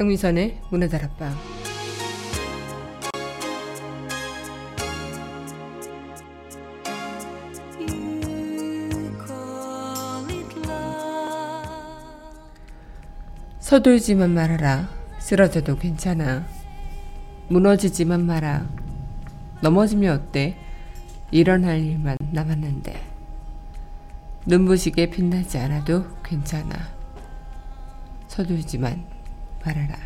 강민선의 문화다락방 서둘지만 말아라. 쓰러져도 괜찮아. 무너지지만 마라. 넘어지면 어때? 일어날 일만 남았는데. 눈부시게 빛나지 않아도 괜찮아. 서둘지만 말아라.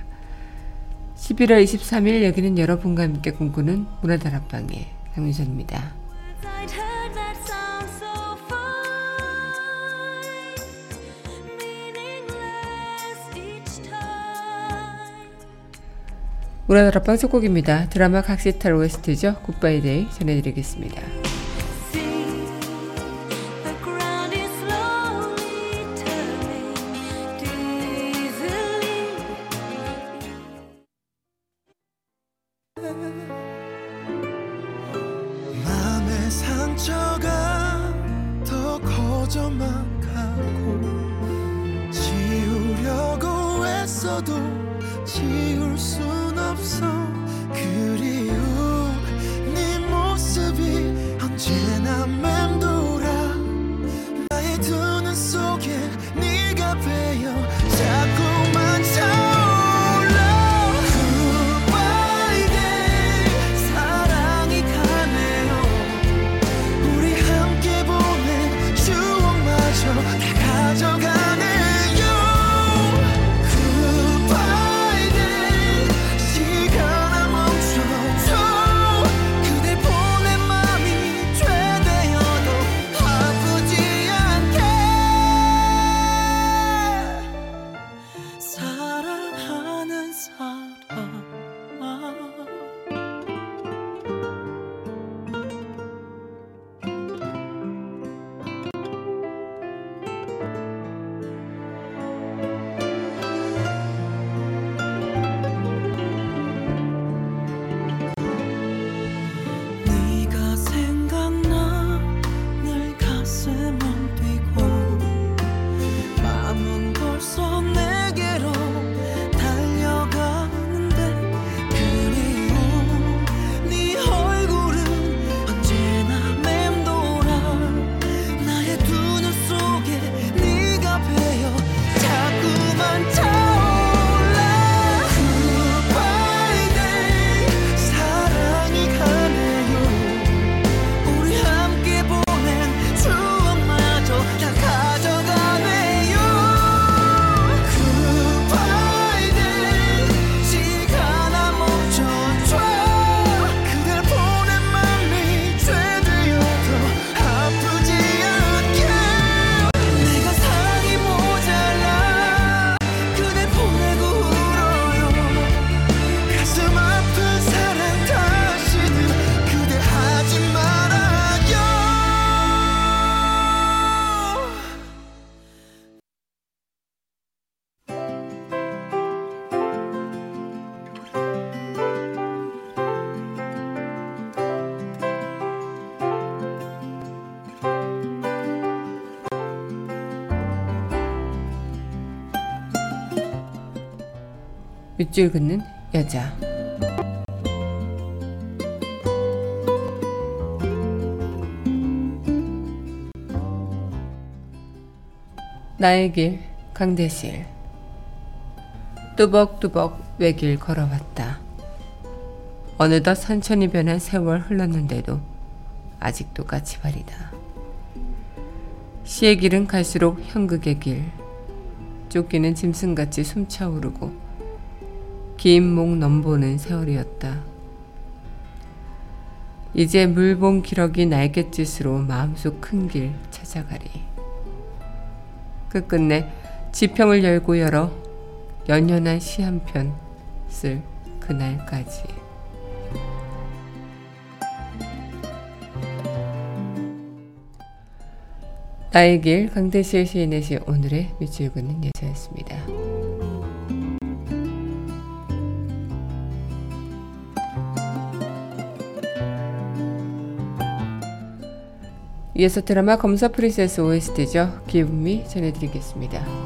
11월 23일 여기는 여러분과 함께 꿈꾸는 문화다락방의 강민선입니다. 문화다락방 첫 곡입니다. 드라마 각시탈 OST죠. Goodbye Day 전해드리겠습니다. 밑줄 긋는 여자. 나의 길 강대실 뚜벅뚜벅 외길 걸어왔다. 어느덧 산천이 변한 세월 흘렀는데도 아직도 까치발이다. 시의 길은 갈수록 현극의 길. 쫓기는 짐승같이 숨차오르고 긴 목 넘보는 세월이었다. 이제 물봉 기러기 날갯짓으로 마음속 큰 길 찾아가리. 끝끝내 지평을 열고 열어 연연한 시 한 편 쓸 그날까지. 나의 길 강대실 시인의 시 오늘의 밑줄 긋는 예자였습니다. 이어서 드라마 검사 프리세스 OST죠. 기분미 전해드리겠습니다.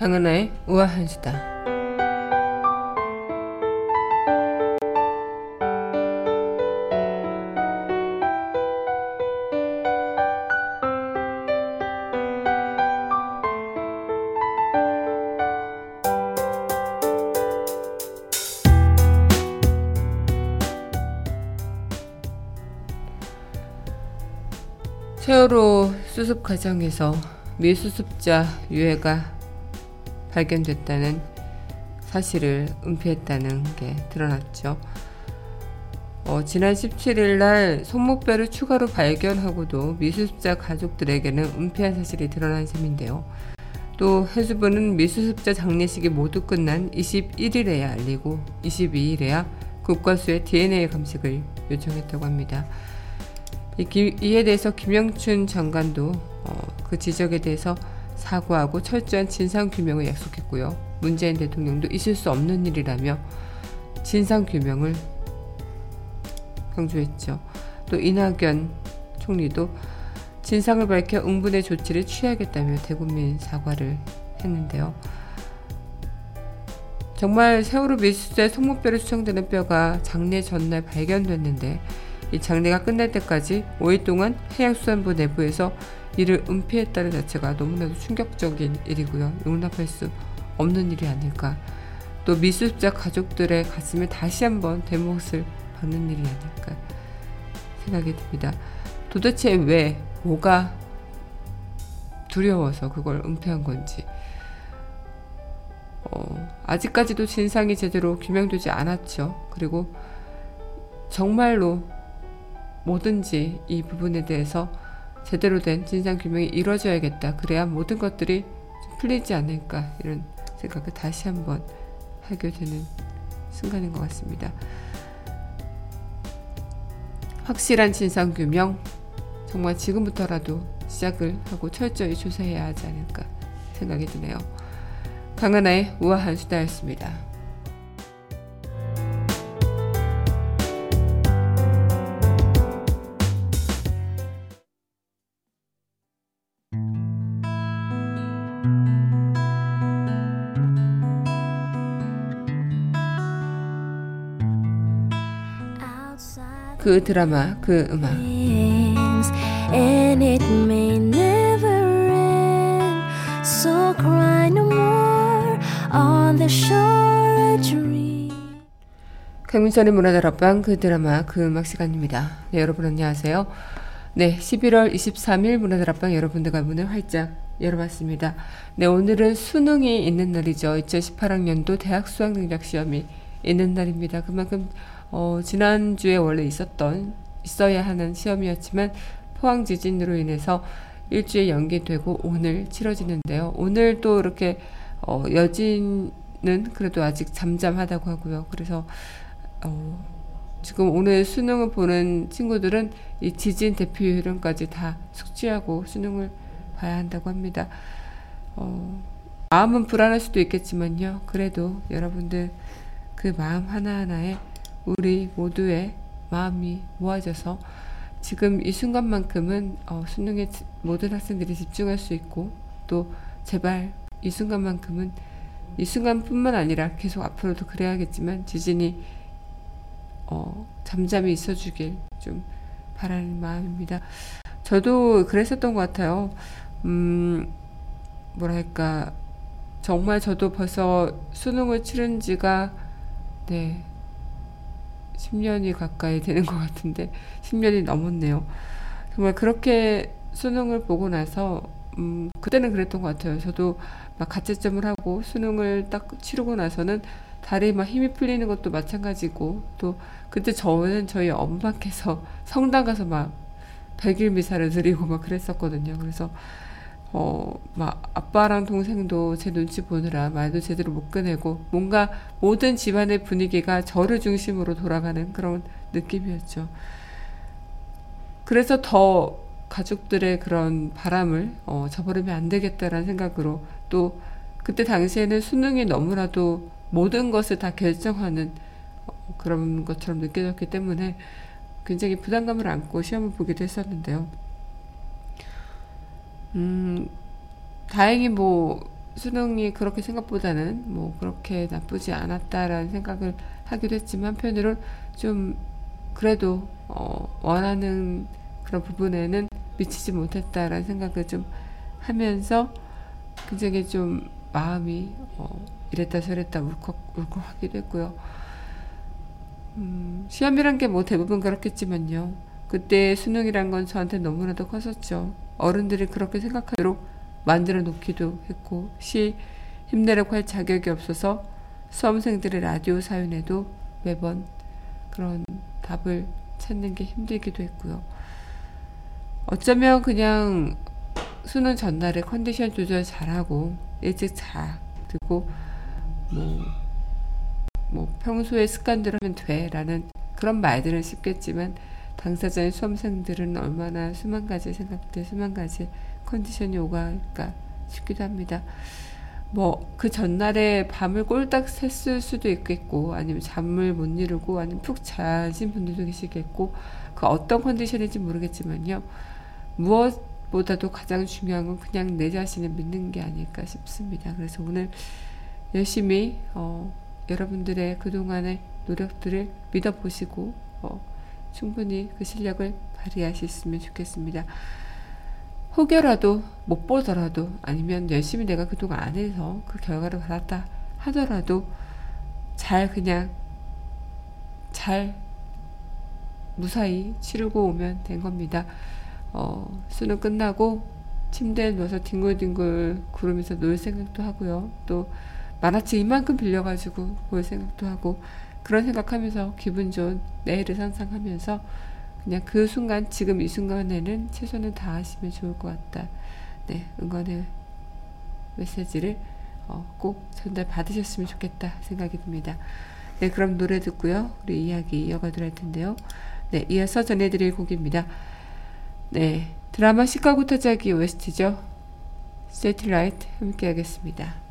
강은하의 우아한 수다. 세월호 수습 과정에서 미수습자 유해가 발견됐다는 사실을 은폐했다는 게 드러났죠. 어, 지난 17일 날 손목뼈를 추가로 발견하고도 미수습자 가족들에게는 은폐한 사실이 드러난 셈인데요. 또 해수부는 미수습자 장례식이 모두 끝난 21일에야 알리고 22일에야 국과수의 DNA 감식을 요청했다고 합니다. 이 에 대해서 김영춘 장관도 어, 그 지적에 대해서 사과하고 철저한 진상규명을 약속했고요. 문재인 대통령도 있을 수 없는 일이라며 진상규명을 강조했죠. 또 이낙연 총리도 진상을 밝혀 응분의 조치를 취하겠다며 대국민 사과를 했는데요. 정말 세월호 밀수자의 손목뼈로 추정되는 뼈가 장례 전날 발견됐는데 이 장례가 끝날 때까지 5일 동안 해양수산부 내부에서 이를 은폐했다는 자체가 너무나도 충격적인 일이고요. 용납할 수 없는 일이 아닐까. 또 미수습자 가족들의 가슴에 다시 한번 대못을 박는 일이 아닐까 생각이 듭니다. 도대체 왜, 뭐가 두려워서 그걸 은폐한 건지. 어, 아직까지도 진상이 제대로 규명되지 않았죠. 그리고 정말로 뭐든지 이 부분에 대해서 제대로 된 진상 규명이 이루어져야겠다. 그래야 모든 것들이 풀리지 않을까 이런 생각을 다시 한번 하게 되는 순간인 것 같습니다. 확실한 진상 규명 정말 지금부터라도 시작을 하고 철저히 조사해야 하지 않을까 생각이 드네요. 강하나의 우아한 수다였습니다. 그 드라마, 그 음악. And it may never end. So cry no more on the shore a dream. 강민선의 문화다락방 그 드라마 그 음악 시간입니다. 네, 여러분 안녕하세요. 네, 11월 23일 문화다락방 여러분들과 문을 활짝 열어봤습니다. 네, 오늘은 수능이 있는 날이죠. 2018학년도 대학 수학 능력 시험이 있는 날입니다. 그만큼 어, 지난주에 원래 있었던 있어야 하는 시험이었지만 포항 지진으로 인해서 일주일 연기되고 오늘 치러지는데요. 오늘 또 이렇게 어, 여진은 그래도 아직 잠잠하다고 하고요. 그래서 어, 지금 오늘 수능을 보는 친구들은 이 지진 대표 흐름까지 다 숙지하고 수능을 봐야 한다고 합니다. 어, 마음은 불안할 수도 있겠지만요. 그래도 여러분들 그 마음 하나하나에 우리 모두의 마음이 모아져서 지금 이 순간만큼은 어, 수능에 모든 학생들이 집중할 수 있고 또 제발 이 순간만큼은 이 순간뿐만 아니라 계속 앞으로도 그래야겠지만 지진이 어, 잠잠히 있어주길 좀 바라는 마음입니다. 저도 그랬었던 것 같아요. 음, 뭐랄까 정말 저도 벌써 수능을 치른 지가 네 10년이 가까이 되는 것 같은데 10년이 넘었네요. 정말 그렇게 수능을 보고 나서 음, 그때는 그랬던 것 같아요. 저도 막 가채점을 하고 수능을 딱 치르고 나서는 다리에 막 힘이 풀리는 것도 마찬가지고 또 그때 저는 저희 엄마께서 성당 가서 막 백일 미사를 드리고 막 그랬었거든요. 그래서 어, 막 아빠랑 동생도 제 눈치 보느라 말도 제대로 못 꺼내고 뭔가 모든 집안의 분위기가 저를 중심으로 돌아가는 그런 느낌이었죠. 그래서 더 가족들의 그런 바람을 어, 저버리면 안 되겠다라는 생각으로 또 그때 당시에는 수능이 너무나도 모든 것을 다 결정하는 어, 그런 것처럼 느껴졌기 때문에 굉장히 부담감을 안고 시험을 보기도 했었는데요. 음, 다행히 뭐 수능이 그렇게 생각보다는 뭐 그렇게 나쁘지 않았다라는 생각을 하기도 했지만 한편으론 좀 그래도 어, 원하는 그런 부분에는 미치지 못했다라는 생각을 좀 하면서 굉장히 좀 마음이 어, 이랬다 저랬다 울컥 울컥하기도 했고요. 음, 시험이란 게 뭐 대부분 그렇겠지만요. 그때 수능이란 건 저한테 너무나도 컸었죠. 어른들이 그렇게 생각하도록 만들어 놓기도 했고, 시 힘내라고 할 자격이 없어서 수험생들의 라디오 사연에도 매번 그런 답을 찾는 게 힘들기도 했고요. 어쩌면 그냥 수능 전날에 컨디션 조절 잘하고 일찍 자 그리고 뭐, 뭐 평소에 습관대로 하면 돼라는 그런 말들은 쉽겠지만 당사자의 수험생들은 얼마나 수만 가지 생각들 수만 가지 컨디션이 오갈까 싶기도 합니다. 뭐 그 전날에 밤을 꼴딱 샜을 수도 있겠고 아니면 잠을 못 이루고 아니면 푹 자신 분들도 계시겠고 그 어떤 컨디션인지 모르겠지만요. 무엇보다도 가장 중요한 건 그냥 내 자신을 믿는 게 아닐까 싶습니다. 그래서 오늘 열심히 어, 여러분들의 그동안의 노력들을 믿어보시고 어, 충분히 그 실력을 발휘하셨으면 좋겠습니다. 혹여라도 못 보더라도 아니면 열심히 내가 그동안 안 해서 그 결과를 받았다 하더라도 잘 그냥 잘 무사히 치르고 오면 된 겁니다. 어, 수능 끝나고 침대에 누워서 뒹굴뒹굴 구르면서 놀 생각도 하고요. 또 만화책 이만큼 빌려가지고 볼 생각도 하고 그런 생각하면서 기분 좋은 내일을 상상하면서 그냥 그 순간 지금 이 순간에는 최선을 다하시면 좋을 것 같다. 네, 응원의 메시지를 어, 꼭 전달 받으셨으면 좋겠다 생각이 듭니다. 네, 그럼 노래 듣고요. 우리 이야기 이어가도록 할 텐데요. 네, 이어서 전해드릴 곡입니다. 네, 드라마 시카고 타자기 OST죠. 세틀라이트 함께 하겠습니다.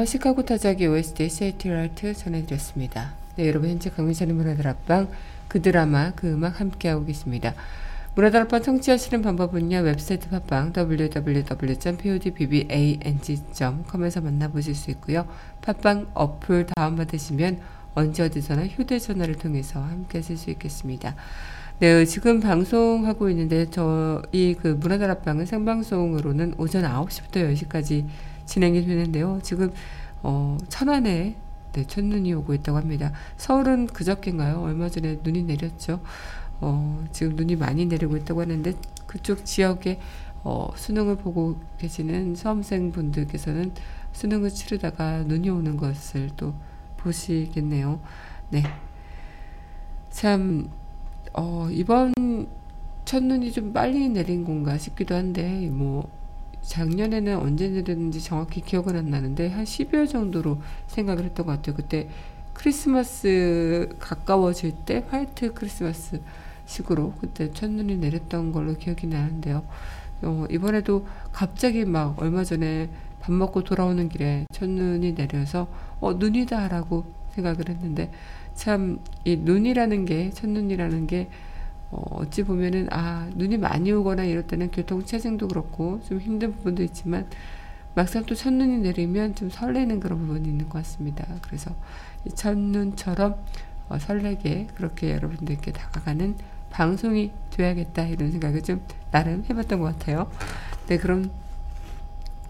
드라마 시카고 타자기 OST Satellite 전해드렸습니다. 네, 여러분 현재 강민선의 문화다락방 그 드라마 그 음악 함께하고 계십니다. 문화다락방 청취하시는 방법은요. 웹사이트 팟빵 www.podbbang.com에서 만나보실 수 있고요. 팟빵 어플 다운받으시면 언제 어디서나 휴대전화를 통해서 함께 하실 수 있겠습니다. 네, 지금 방송하고 있는데 저희 그 문화다락방은 생방송으로는 오전 9시부터 10시까지 진행이 되는데요. 지금 어, 천안에 네, 첫눈이 오고 있다고 합니다. 서울은 그저께인가요? 얼마 전에 눈이 내렸죠. 어, 지금 눈이 많이 내리고 있다고 하는데 그쪽 지역에 어, 수능을 보고 계시는 수험생 분들께서는 수능을 치르다가 눈이 오는 것을 또 보시겠네요. 네. 참, 어, 이번 첫눈이 좀 빨리 내린 건가 싶기도 한데, 뭐, 작년에는 언제 내렸는지 정확히 기억은 안 나는데, 한 12월 정도로 생각을 했던 것 같아요. 그때 크리스마스 가까워질 때, 화이트 크리스마스 식으로 그때 첫눈이 내렸던 걸로 기억이 나는데요. 어, 이번에도 갑자기 막 얼마 전에 밥 먹고 돌아오는 길에 첫눈이 내려서 어, 눈이다라고 생각을 했는데 참 이 눈이라는 게 첫눈이라는 게 어, 어찌 보면은 아 눈이 많이 오거나 이럴 때는 교통 체증도 그렇고 좀 힘든 부분도 있지만 막상 또 첫눈이 내리면 좀 설레는 그런 부분이 있는 것 같습니다. 그래서 이 첫눈처럼 어, 설레게 그렇게 여러분들께 다가가는 방송이 돼야겠다 이런 생각을 좀 나름 해봤던 것 같아요. 네 그럼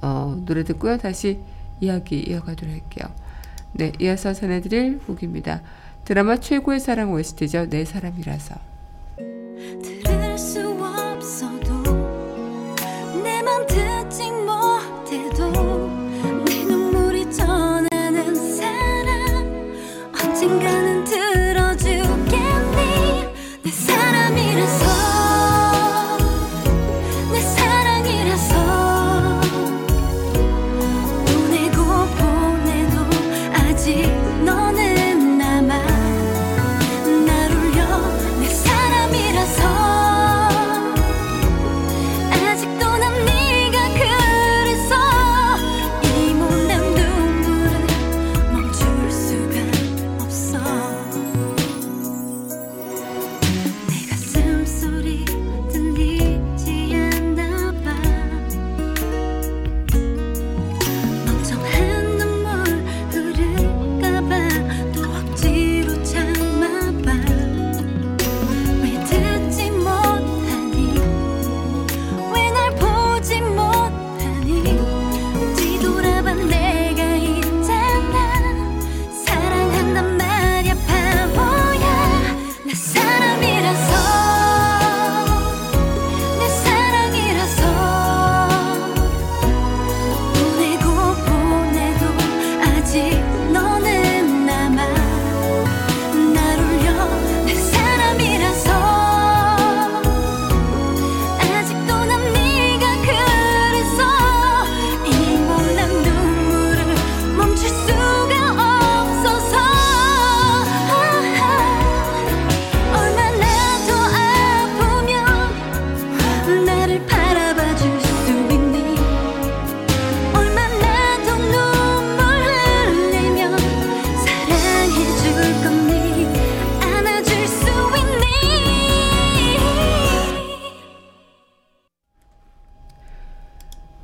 어, 노래 듣고요 다시 이야기 이어가도록 할게요. 네 이어서 전해드릴 곡입니다. 드라마 최고의 사랑 OST죠 내 사람이라서.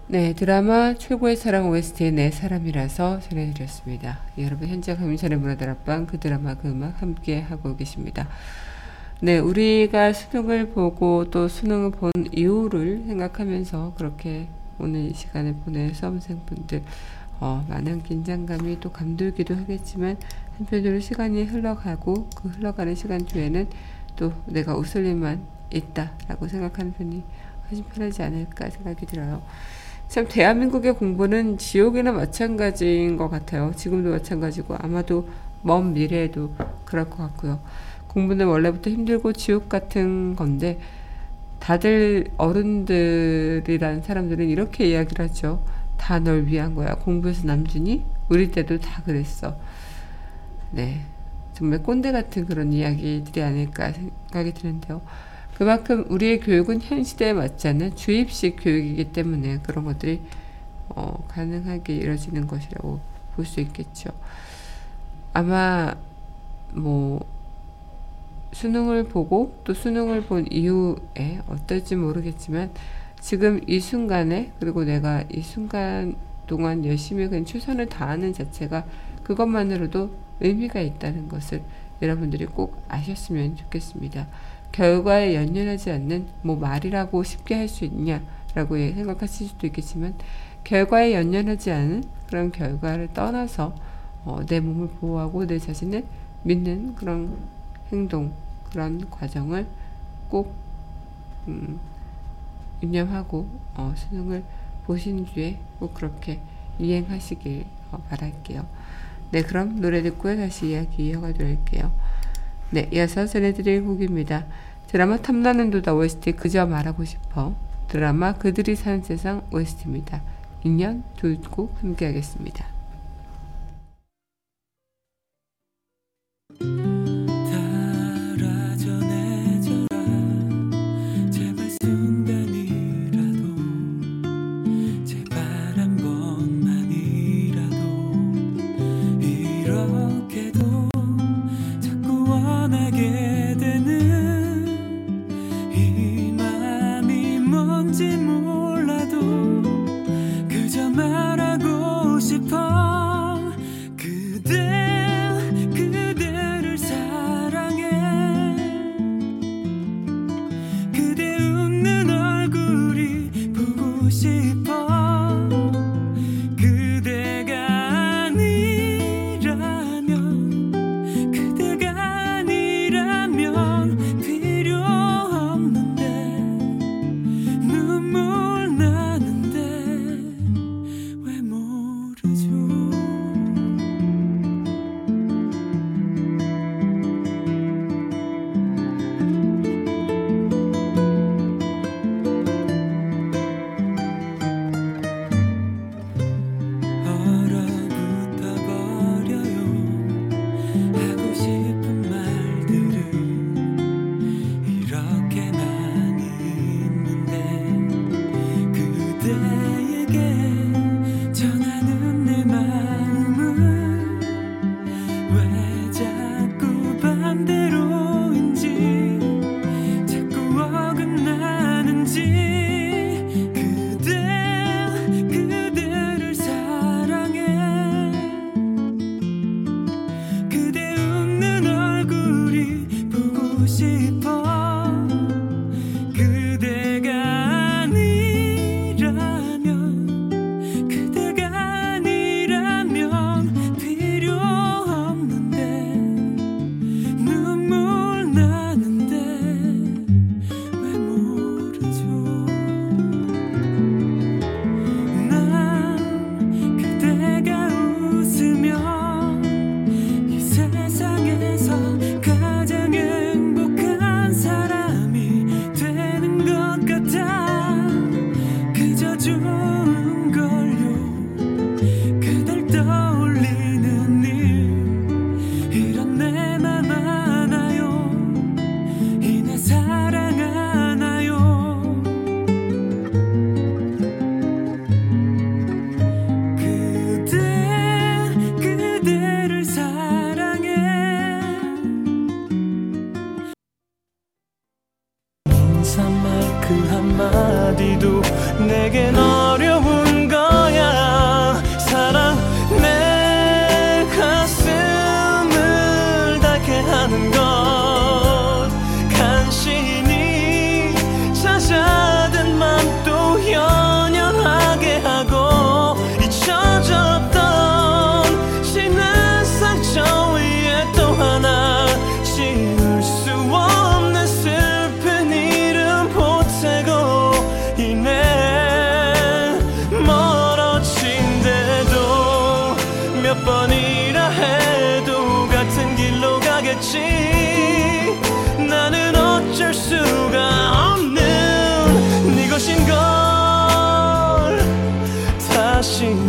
네, 드라마 최고의 사랑 OST의 내 사람이라서 전해드렸습니다. 여러분 현재 강민선의 문화다락방 그 드라마 그 음악 함께 하고 계십니다. 네, 우리가 수능을 보고 또 수능을 본 이유를 생각하면서 그렇게 오늘 이 시간을 보낸 수험생분들 어, 많은 긴장감이 또 감돌기도 하겠지만 한편으로 시간이 흘러가고 그 흘러가는 시간 중에는 또 내가 웃을 일만 있다라고 생각하는 편이 훨씬 편하지 않을까 생각이 들어요. 참 대한민국의 공부는 지옥이나 마찬가지인 것 같아요. 지금도 마찬가지고 아마도 먼 미래에도 그럴 것 같고요. 공부는 원래부터 힘들고 지옥 같은 건데 다들 어른들이란 사람들은 이렇게 이야기를 하죠. 다 널 위한 거야. 공부해서 남주니? 우리 때도 다 그랬어. 네. 정말 꼰대 같은 그런 이야기들이 아닐까 생각이 드는데요. 그만큼 우리의 교육은 현 시대에 맞지 않는 주입식 교육이기 때문에 그런 것들이 어, 가능하게 이루어지는 것이라고 볼 수 있겠죠. 아마 뭐 수능을 보고 또 수능을 본 이후에 어떨지 모르겠지만 지금 이 순간에 그리고 내가 이 순간 동안 열심히 그냥 최선을 다하는 자체가 그것만으로도 의미가 있다는 것을 여러분들이 꼭 아셨으면 좋겠습니다. 결과에 연연하지 않는 뭐 말이라고 쉽게 할 수 있냐라고 생각하실 수도 있겠지만 결과에 연연하지 않은 그런 결과를 떠나서 어, 내 몸을 보호하고 내 자신을 믿는 그런 행동 그런 과정을 꼭 음, 유념하고 어, 수능을 보신 뒤에 꼭 그렇게 이행하시길 어, 바랄게요. 네, 그럼 노래 듣고 다시 이야기 이어가도록 할게요. 네, 이어서 전해드릴 곡입니다. 드라마 탐나는 도다 OST 그저 말하고 싶어. 드라마 그들이 사는 세상 OST입니다. 2년 두 곡 함께 하겠습니다.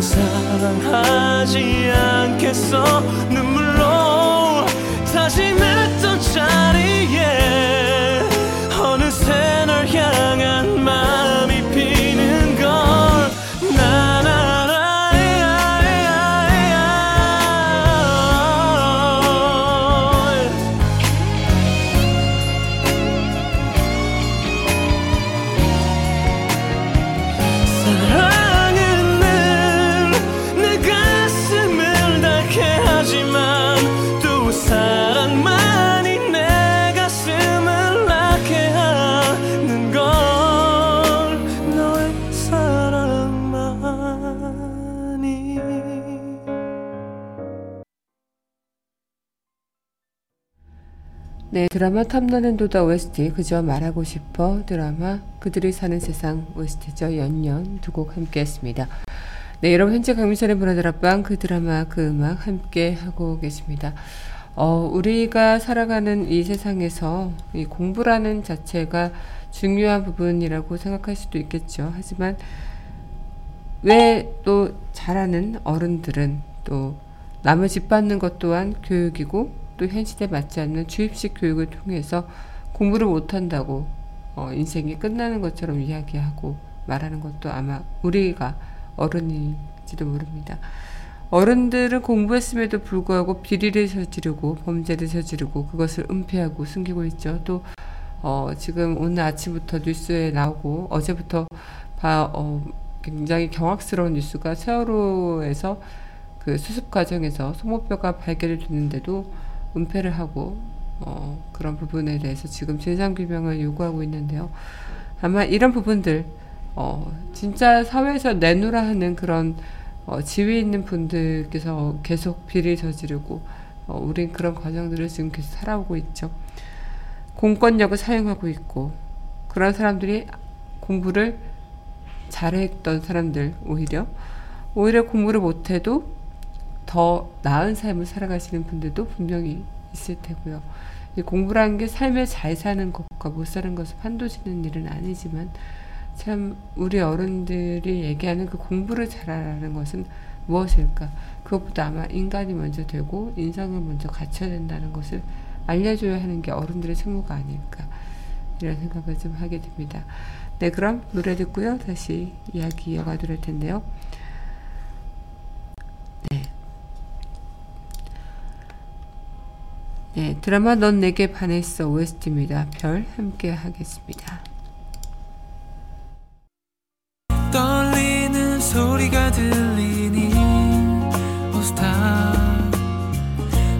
사랑하지 않겠어? 눈물로 다시 맺던 자리에 어느새 널 향한 네, 드라마 탐나는 도다 OST 그저 말하고 싶어 드라마 그들이 사는 세상 OST죠. 연년 두 곡 함께 했습니다. 네, 여러분 현재 강민선의 문화들 앞방 그 드라마 그 음악 함께 하고 계십니다. 어, 우리가 살아가는 이 세상에서 이 공부라는 자체가 중요한 부분이라고 생각할 수도 있겠죠. 하지만 왜 또 잘하는 어른들은 또 남을 짓밟는 것 또한 교육이고 또현 시대에 맞지 않는 주입식 교육을 통해서 공부를 못한다고 어, 인생이 끝나는 것처럼 이야기하고 말하는 것도 아마 우리가 어른일지도 모릅니다. 어른들은 공부했음에도 불구하고 비리를 저지르고 범죄를 저지르고 그것을 은폐하고 숨기고 있죠. 또 어, 지금 오늘 아침부터 뉴스에 나오고 어제부터 봐, 어, 굉장히 경악스러운 뉴스가 세월호에서 그 수습 과정에서 소모뼈가 발견이 됐는데도 은폐를 하고 어, 그런 부분에 대해서 지금 진상규명을 요구하고 있는데요. 아마 이런 부분들 어, 진짜 사회에서 내놓으라 하는 그런 어, 지위 있는 분들께서 계속 비리 저지르고 어, 우린 그런 과정들을 지금 계속 살아오고 있죠. 공권력을 사용하고 있고 그런 사람들이 공부를 잘했던 사람들 오히려 오히려 공부를 못해도 더 나은 삶을 살아가시는 분들도 분명히 있을 테고요. 공부라는 게 삶을 잘 사는 것과 못 사는 것을 판도지는 일은 아니지만 참 우리 어른들이 얘기하는 그 공부를 잘하라는 것은 무엇일까? 그것보다 아마 인간이 먼저 되고 인상을 먼저 갖춰야 된다는 것을 알려줘야 하는 게 어른들의 책무가 아닐까 이런 생각을 좀 하게 됩니다. 네, 그럼 노래 듣고요. 다시 이야기 이어가도록 할 텐데요. 네, 드라마 넌 내게 반했어 OST입니다. 별 함께 하겠습니다. 떨리는 소리가 들리니 오스타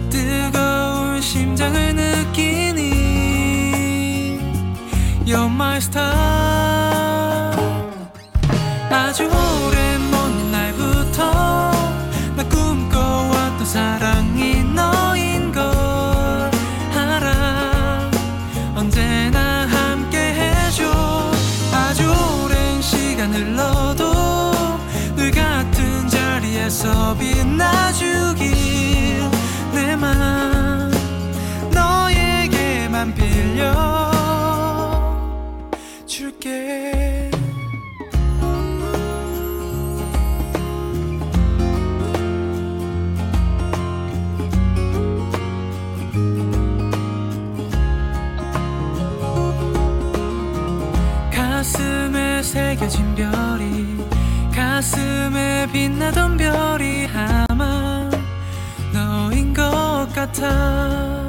뜨거운 심장을 느끼니 You're my star 아주 오랜 먼 날부터 나 꿈꿔왔던 사랑 자리에서 빛나주길 내 맘 너에게만 빌려 줄게. 가슴에 새겨진 별이 가슴에 빛나던 별이 아마 너인 것 같아.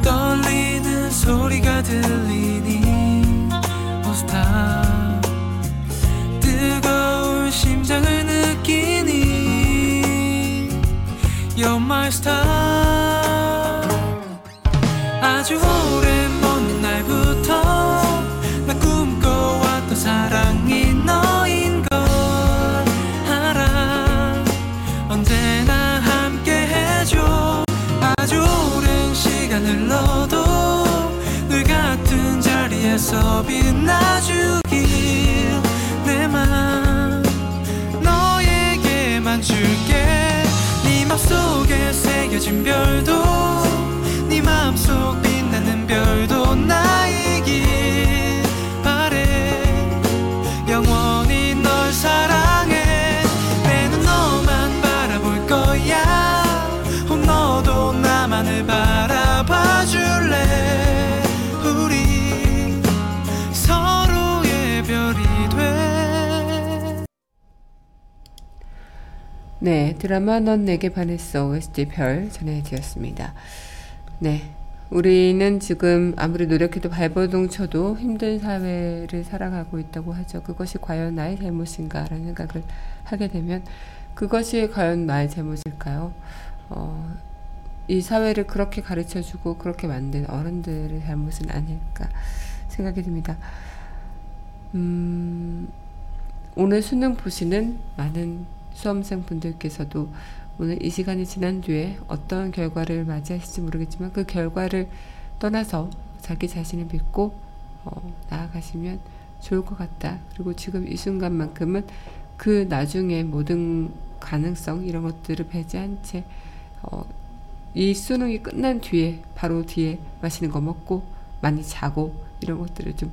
떨리는 소리가 들리니 오스타 뜨거운 심장을 느끼니 You're my star. 아주 오랜 자리에서 빛나 드라마 넌 내게 반했어 OST 별 전해드렸습니다. 네, 우리는 지금 아무리 노력해도 발버둥 쳐도 힘든 사회를 살아가고 있다고 하죠. 그것이 과연 나의 잘못인가라는 생각을 하게 되면 그것이 과연 나의 잘못일까요? 어, 이 사회를 그렇게 가르쳐주고 그렇게 만든 어른들의 잘못은 아닐까 생각이 듭니다. 음, 오늘 수능 보시는 많은 수험생 분들께서도 오늘 이 시간이 지난 뒤에 어떤 결과를 맞이하실지 모르겠지만 그 결과를 떠나서 자기 자신을 믿고 어, 나아가시면 좋을 것 같다. 그리고 지금 이 순간만큼은 그 나중에 모든 가능성 이런 것들을 배제한 채 어, 이 수능이 끝난 뒤에 바로 뒤에 맛있는 거 먹고 많이 자고 이런 것들을 좀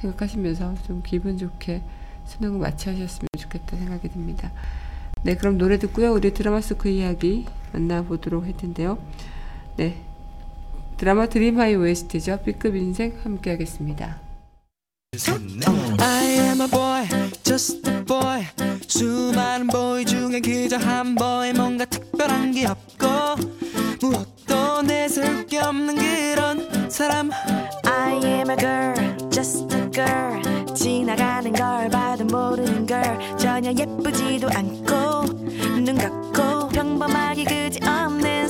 생각하시면서 좀 기분 좋게 수능을 마치셨으면 좋겠다 생각이 듭니다. 네, 그럼 노래 듣고요. 우리 드라마 속 그 이야기 만나보도록 할 텐데요. 네, 드라마 드림 하이 OST죠. B급 인생 함께 하겠습니다. I am a boy, just a boy. 수많은 boy 중에 그저 한 boy 뭔가 특별한 게 없고 무엇도 내세울 게 없는 그런 사람. I am a girl, just a girl. 지나가는 걸걸 전혀 예쁘지도 않고 눈 감고 평범하게 그지 없는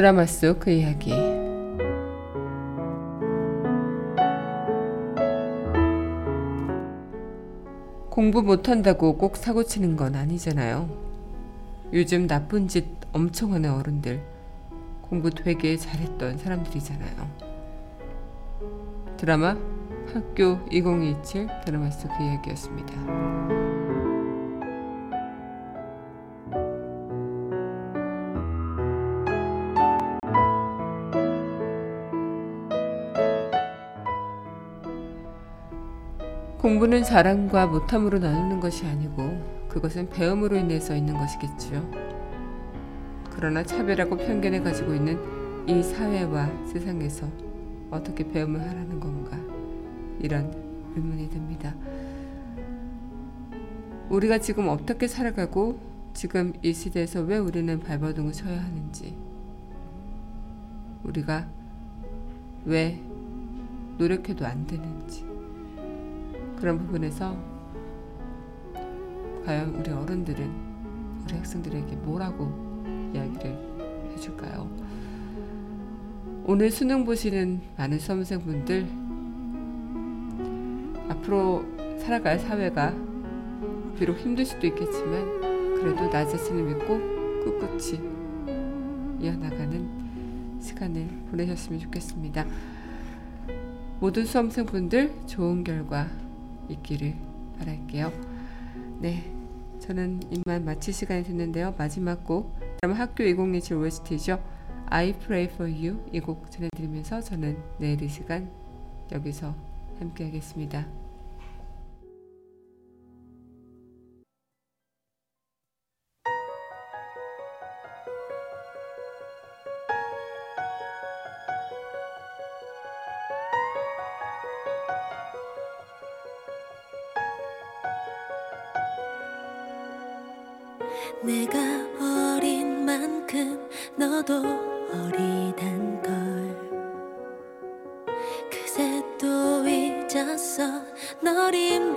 드라마 속 그 이야기. 공부 못한다고 꼭 사고 치는 건 아니잖아요. 요즘 나쁜 짓 엄청 하는 어른들, 공부 되게 잘했던 사람들이잖아요. 드라마 학교 2027 드라마 속 그 이야기였습니다. 공부는 잘함과 못함으로 나누는 것이 아니고 그것은 배움으로 인해서 있는 것이겠지요. 그러나 차별하고 편견을 가지고 있는 이 사회와 세상에서 어떻게 배움을 하라는 건가 이런 의문이 듭니다. 우리가 지금 어떻게 살아가고 지금 이 시대에서 왜 우리는 발버둥을 쳐야 하는지 우리가 왜 노력해도 안 되는지 그런 부분에서 과연 우리 어른들은 우리 학생들에게 뭐라고 이야기를 해줄까요? 오늘 수능 보시는 많은 수험생분들 앞으로 살아갈 사회가 비록 힘들 수도 있겠지만 그래도 나 자신을 믿고 꿋꿋이 이어나가는 시간을 보내셨으면 좋겠습니다. 모든 수험생분들 좋은 결과 있기를 바랄게요. 네. 저는 이만 마칠 시간이 됐는데요. 마지막 곡 그럼 학교 2027 OST죠. I Pray For You 이 곡 전해드리면서 저는 내일 이 시간 여기서 함께 하겠습니다. 내가 어린 만큼 너도 어리단 걸. 그새 또 잊었어. 널 잊는